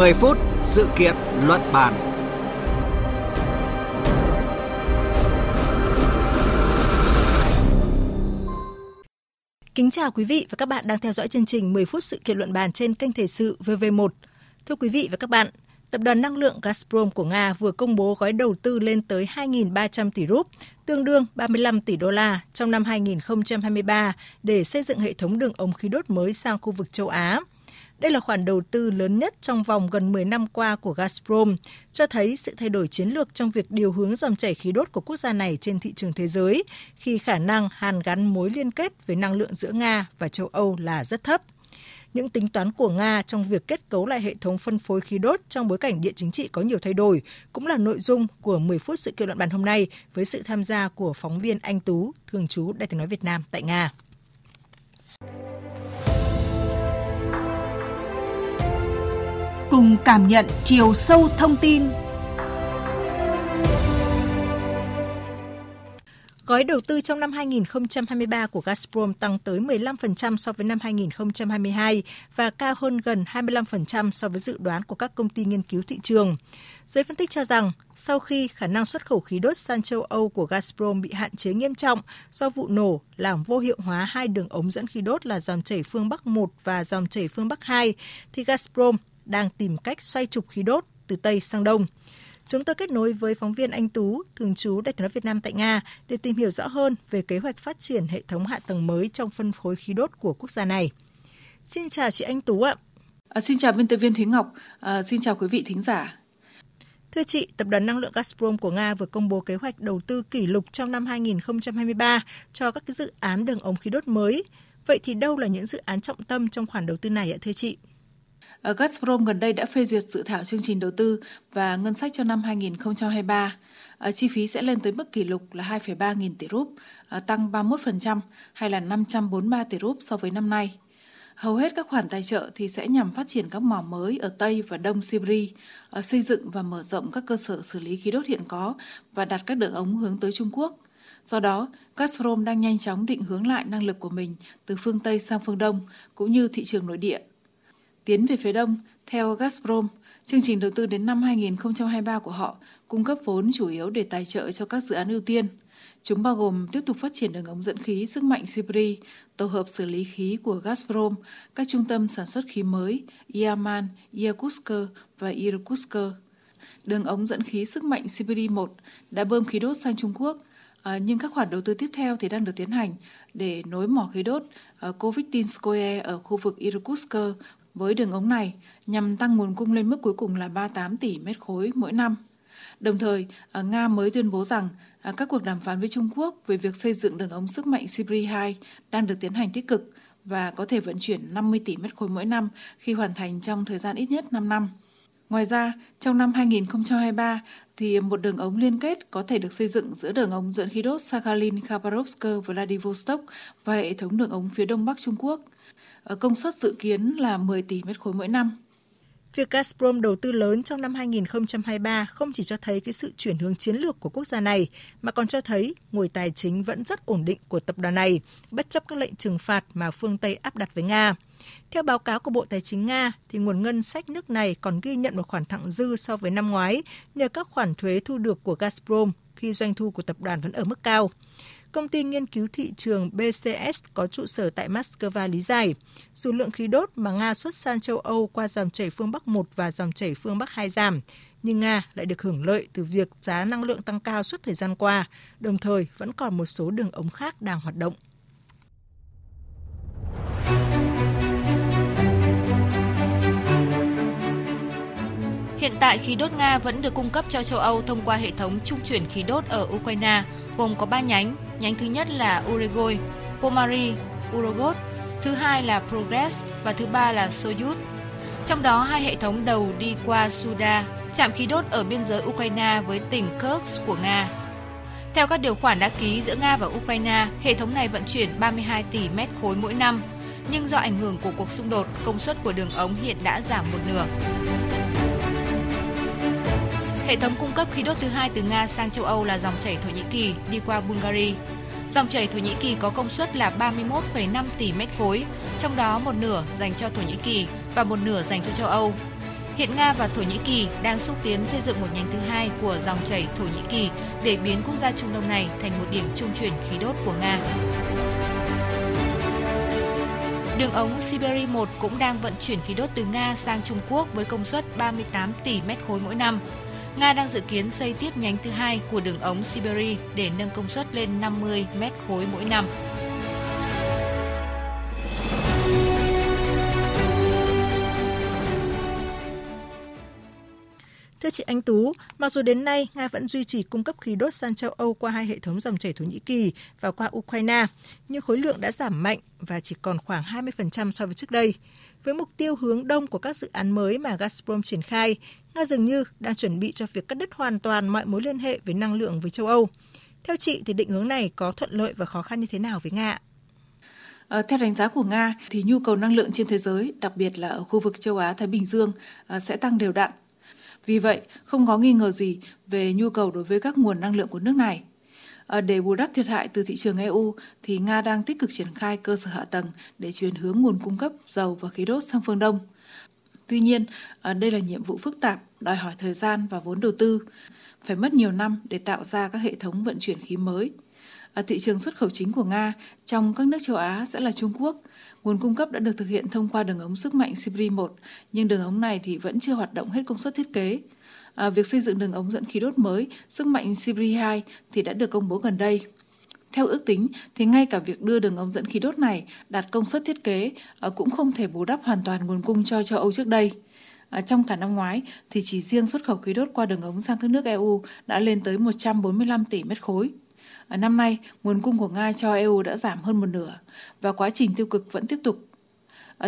10 phút sự kiện luận bàn. Kính chào quý vị và các bạn đang theo dõi chương trình 10 phút sự kiện luận bàn trên kênh Thời sự VV1. Thưa quý vị và các bạn, Tập đoàn năng lượng Gazprom của Nga vừa công bố gói đầu tư lên tới 2.300 tỷ rúp, tương đương 35 tỷ đô la trong năm 2023 để xây dựng hệ thống đường ống khí đốt mới sang khu vực châu Á. Đây là khoản đầu tư lớn nhất trong vòng gần 10 năm qua của Gazprom, cho thấy sự thay đổi chiến lược trong việc điều hướng dòng chảy khí đốt của quốc gia này trên thị trường thế giới, khi khả năng hàn gắn mối liên kết về năng lượng giữa Nga và châu Âu là rất thấp những tính toán của Nga trong việc kết cấu lại hệ thống phân phối khí đốt trong bối cảnh địa chính trị có nhiều thay đổi cũng là nội dung của 10 phút sự kiện luận bàn hôm nay với sự tham gia của phóng viên Anh Tú, thường trú Đại tiếng nói Việt Nam tại Nga. Cùng cảm nhận chiều sâu thông tin Gói đầu tư trong năm 2023 của Gazprom tăng tới 15% so với năm 2022 và cao hơn gần 25% so với dự đoán của các công ty nghiên cứu thị trường. Giới phân tích cho rằng, sau khi khả năng xuất khẩu khí đốt sang châu Âu của Gazprom bị hạn chế nghiêm trọng do vụ nổ làm vô hiệu hóa hai đường ống dẫn khí đốt là dòng chảy phương Bắc 1 và dòng chảy phương Bắc 2, thì Gazprom đang tìm cách xoay trục khí đốt từ Tây sang Đông. Chúng tôi kết nối với phóng viên Anh Tú, thường trú Đại tiếng nói Việt Nam tại Nga để tìm hiểu rõ hơn về kế hoạch phát triển hệ thống hạ tầng mới trong phân phối khí đốt của quốc gia này. Xin chào chị Anh Tú ạ. À, xin chào biên tập viên Thúy Ngọc. À, xin chào quý vị thính giả. Thưa chị, Tập đoàn Năng lượng Gazprom của Nga vừa công bố kế hoạch đầu tư kỷ lục trong năm 2023 cho các dự án đường ống khí đốt mới. Vậy thì đâu là những dự án trọng tâm trong khoản đầu tư này ạ thưa chị? Ờ, Gazprom gần đây đã phê duyệt dự thảo chương trình đầu tư và ngân sách cho năm 2023. Ờ, chi phí sẽ lên tới mức kỷ lục là 2,3 nghìn tỷ rúp, ờ, tăng 31% hay là 543 tỷ rúp so với năm nay. Hầu hết các khoản tài trợ thì sẽ nhằm phát triển các mỏ mới ở Tây và Đông Siberia, xây dựng và mở rộng các cơ sở xử lý khí đốt hiện có và đặt các đường ống hướng tới Trung Quốc. Do đó, Gazprom đang nhanh chóng định hướng lại năng lực của mình từ phương Tây sang phương Đông, cũng như thị trường nội địa Tiến về phía đông, theo Gazprom, chương trình đầu tư đến năm 2023 của họ cung cấp vốn chủ yếu để tài trợ cho các dự án ưu tiên. Chúng bao gồm tiếp tục phát triển đường ống dẫn khí sức mạnh Sibri, tổ hợp xử lý khí của Gazprom, các trung tâm sản xuất khí mới Yaman, Yakutsk và Irkutsk. Đường ống dẫn khí sức mạnh Sibri 1 đã bơm khí đốt sang Trung Quốc, à, nhưng các khoản đầu tư tiếp theo thì đang được tiến hành để nối mỏ khí đốt à, Kovitinskoye ở khu vực Irkutsk với đường ống này nhằm tăng nguồn cung lên mức cuối cùng là 38 tỷ mét khối mỗi năm. Đồng thời, à, Nga mới tuyên bố rằng à, các cuộc đàm phán với Trung Quốc về việc xây dựng đường ống sức mạnh Sibri 2 đang được tiến hành tích cực và có thể vận chuyển 50 tỷ mét khối mỗi năm khi hoàn thành trong thời gian ít nhất 5 năm. Ngoài ra, trong năm 2023 thì một đường ống liên kết có thể được xây dựng giữa đường ống dẫn khí đốt Sakhalin Khabarovsk Vladivostok và hệ thống đường ống phía đông bắc Trung Quốc – công suất dự kiến là 10 tỷ mét khối mỗi năm. Việc Gazprom đầu tư lớn trong năm 2023 không chỉ cho thấy cái sự chuyển hướng chiến lược của quốc gia này, mà còn cho thấy nguồn tài chính vẫn rất ổn định của tập đoàn này, bất chấp các lệnh trừng phạt mà phương Tây áp đặt với Nga. Theo báo cáo của Bộ Tài chính Nga, thì nguồn ngân sách nước này còn ghi nhận một khoản thặng dư so với năm ngoái nhờ các khoản thuế thu được của Gazprom khi doanh thu của tập đoàn vẫn ở mức cao. Công ty nghiên cứu thị trường BCS có trụ sở tại Moscow lý giải, dù lượng khí đốt mà Nga xuất sang châu Âu qua dòng chảy phương Bắc 1 và dòng chảy phương Bắc 2 giảm, nhưng Nga lại được hưởng lợi từ việc giá năng lượng tăng cao suốt thời gian qua, đồng thời vẫn còn một số đường ống khác đang hoạt động. Hiện tại khí đốt Nga vẫn được cung cấp cho châu Âu thông qua hệ thống trung chuyển khí đốt ở Ukraine, gồm có 3 nhánh, Nhánh thứ nhất là Uruguay, Pomari, Urogot; thứ hai là Progress và thứ ba là Soyuz. Trong đó hai hệ thống đầu đi qua Suda, trạm khí đốt ở biên giới Ukraine với tỉnh Kursk của Nga. Theo các điều khoản đã ký giữa Nga và Ukraine, hệ thống này vận chuyển 32 tỷ mét khối mỗi năm, nhưng do ảnh hưởng của cuộc xung đột, công suất của đường ống hiện đã giảm một nửa. Hệ thống cung cấp khí đốt thứ hai từ Nga sang châu Âu là dòng chảy Thổ Nhĩ Kỳ đi qua Bulgaria. Dòng chảy Thổ Nhĩ Kỳ có công suất là 31,5 tỷ mét khối, trong đó một nửa dành cho Thổ Nhĩ Kỳ và một nửa dành cho châu Âu. Hiện Nga và Thổ Nhĩ Kỳ đang xúc tiến xây dựng một nhánh thứ hai của dòng chảy Thổ Nhĩ Kỳ để biến quốc gia Trung Đông này thành một điểm trung chuyển khí đốt của Nga. Đường ống Siberia 1 cũng đang vận chuyển khí đốt từ Nga sang Trung Quốc với công suất 38 tỷ mét khối mỗi năm. Nga đang dự kiến xây tiếp nhánh thứ hai của đường ống Siberia để nâng công suất lên 50 mét khối mỗi năm. Thưa chị Anh Tú, mặc dù đến nay Nga vẫn duy trì cung cấp khí đốt sang châu Âu qua hai hệ thống dòng chảy Thổ Nhĩ Kỳ và qua Ukraine, nhưng khối lượng đã giảm mạnh và chỉ còn khoảng 20% so với trước đây. Với mục tiêu hướng đông của các dự án mới mà Gazprom triển khai, Nga dường như đang chuẩn bị cho việc cắt đứt hoàn toàn mọi mối liên hệ với năng lượng với châu Âu. Theo chị thì định hướng này có thuận lợi và khó khăn như thế nào với Nga? À, theo đánh giá của Nga, thì nhu cầu năng lượng trên thế giới, đặc biệt là ở khu vực châu Á Thái Bình Dương, à, sẽ tăng đều đặn vì vậy, không có nghi ngờ gì về nhu cầu đối với các nguồn năng lượng của nước này. Ờ, để bù đắp thiệt hại từ thị trường EU, thì Nga đang tích cực triển khai cơ sở hạ tầng để chuyển hướng nguồn cung cấp dầu và khí đốt sang phương Đông. Tuy nhiên, à, đây là nhiệm vụ phức tạp, đòi hỏi thời gian và vốn đầu tư, phải mất nhiều năm để tạo ra các hệ thống vận chuyển khí mới. Ở thị trường xuất khẩu chính của Nga trong các nước châu Á sẽ là Trung Quốc, Nguồn cung cấp đã được thực hiện thông qua đường ống sức mạnh Sibri 1, nhưng đường ống này thì vẫn chưa hoạt động hết công suất thiết kế. À, việc xây dựng đường ống dẫn khí đốt mới, sức mạnh Sibri 2 thì đã được công bố gần đây. Theo ước tính, thì ngay cả việc đưa đường ống dẫn khí đốt này đạt công suất thiết kế ờ, cũng không thể bù đắp hoàn toàn nguồn cung cho châu Âu trước đây. Ờ, trong cả năm ngoái, thì chỉ riêng xuất khẩu khí đốt qua đường ống sang các nước EU đã lên tới 145 tỷ mét khối. Ở năm nay, nguồn cung của Nga cho EU đã giảm hơn một nửa và quá trình tiêu cực vẫn tiếp tục.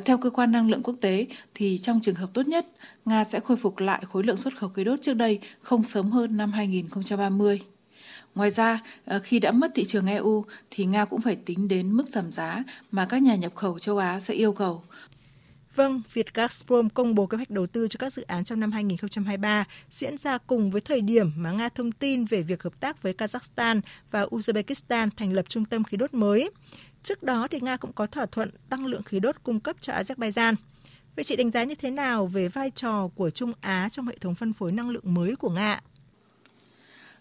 Theo cơ quan năng lượng quốc tế thì trong trường hợp tốt nhất, Nga sẽ khôi phục lại khối lượng xuất khẩu khí đốt trước đây không sớm hơn năm 2030. Ngoài ra, ờ, khi đã mất thị trường EU thì Nga cũng phải tính đến mức giảm giá mà các nhà nhập khẩu châu Á sẽ yêu cầu Vâng, Việt Gazprom công bố kế hoạch đầu tư cho các dự án trong năm 2023 diễn ra cùng với thời điểm mà Nga thông tin về việc hợp tác với Kazakhstan và Uzbekistan thành lập trung tâm khí đốt mới. Trước đó thì Nga cũng có thỏa thuận tăng lượng khí đốt cung cấp cho Azerbaijan. Vậy chị đánh giá như thế nào về vai trò của Trung Á trong hệ thống phân phối năng lượng mới của Nga?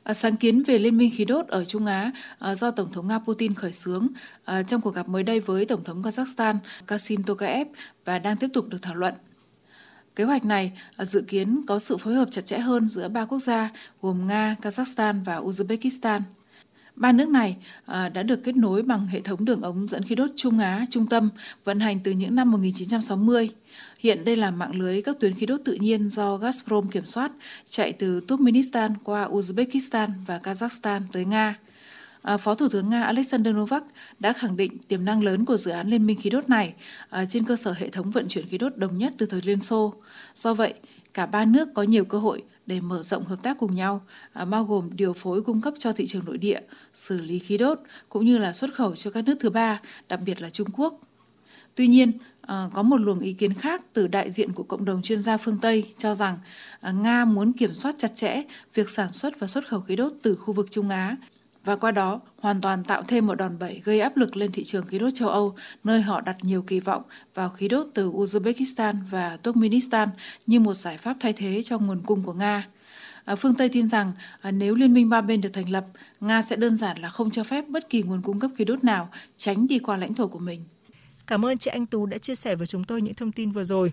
À, sáng kiến về liên minh khí đốt ở Trung Á à, do Tổng thống Nga Putin khởi xướng à, trong cuộc gặp mới đây với Tổng thống Kazakhstan Kasim Tokayev và đang tiếp tục được thảo luận. Kế hoạch này dự kiến có sự phối hợp chặt chẽ hơn giữa ba quốc gia gồm Nga, Kazakhstan và Uzbekistan. Ba nước này đã được kết nối bằng hệ thống đường ống dẫn khí đốt Trung Á trung tâm vận hành từ những năm 1960. Hiện đây là mạng lưới các tuyến khí đốt tự nhiên do Gazprom kiểm soát, chạy từ Turkmenistan qua Uzbekistan và Kazakhstan tới Nga. À, Phó Thủ tướng Nga Alexander Novak đã khẳng định tiềm năng lớn của dự án liên minh khí đốt này à, trên cơ sở hệ thống vận chuyển khí đốt đồng nhất từ thời Liên Xô. Do vậy, cả ba nước có nhiều cơ hội để mở rộng hợp tác cùng nhau, à, bao gồm điều phối cung cấp cho thị trường nội địa, xử lý khí đốt cũng như là xuất khẩu cho các nước thứ ba, đặc biệt là Trung Quốc. Tuy nhiên, à, có một luồng ý kiến khác từ đại diện của cộng đồng chuyên gia phương Tây cho rằng à, Nga muốn kiểm soát chặt chẽ việc sản xuất và xuất khẩu khí đốt từ khu vực Trung Á và qua đó hoàn toàn tạo thêm một đòn bẩy gây áp lực lên thị trường khí đốt châu Âu, nơi họ đặt nhiều kỳ vọng vào khí đốt từ Uzbekistan và Turkmenistan như một giải pháp thay thế cho nguồn cung của Nga. À, phương Tây tin rằng à, nếu liên minh ba bên được thành lập, Nga sẽ đơn giản là không cho phép bất kỳ nguồn cung cấp khí đốt nào tránh đi qua lãnh thổ của mình. Cảm ơn chị Anh Tú đã chia sẻ với chúng tôi những thông tin vừa rồi.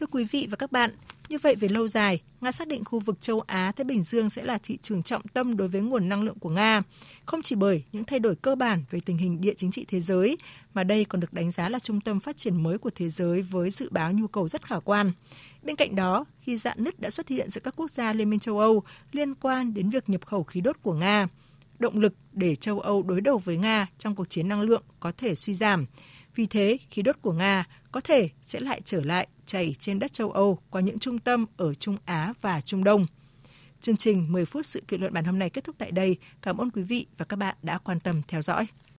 Thưa quý vị và các bạn, như vậy về lâu dài, Nga xác định khu vực châu Á Thái Bình Dương sẽ là thị trường trọng tâm đối với nguồn năng lượng của Nga, không chỉ bởi những thay đổi cơ bản về tình hình địa chính trị thế giới, mà đây còn được đánh giá là trung tâm phát triển mới của thế giới với dự báo nhu cầu rất khả quan. Bên cạnh đó, khi dạn nứt đã xuất hiện giữa các quốc gia Liên minh châu Âu liên quan đến việc nhập khẩu khí đốt của Nga, động lực để châu Âu đối đầu với Nga trong cuộc chiến năng lượng có thể suy giảm. Vì thế, khí đốt của Nga có thể sẽ lại trở lại chảy trên đất châu Âu qua những trung tâm ở Trung Á và Trung Đông. Chương trình 10 phút sự kiện luận bản hôm nay kết thúc tại đây. Cảm ơn quý vị và các bạn đã quan tâm theo dõi.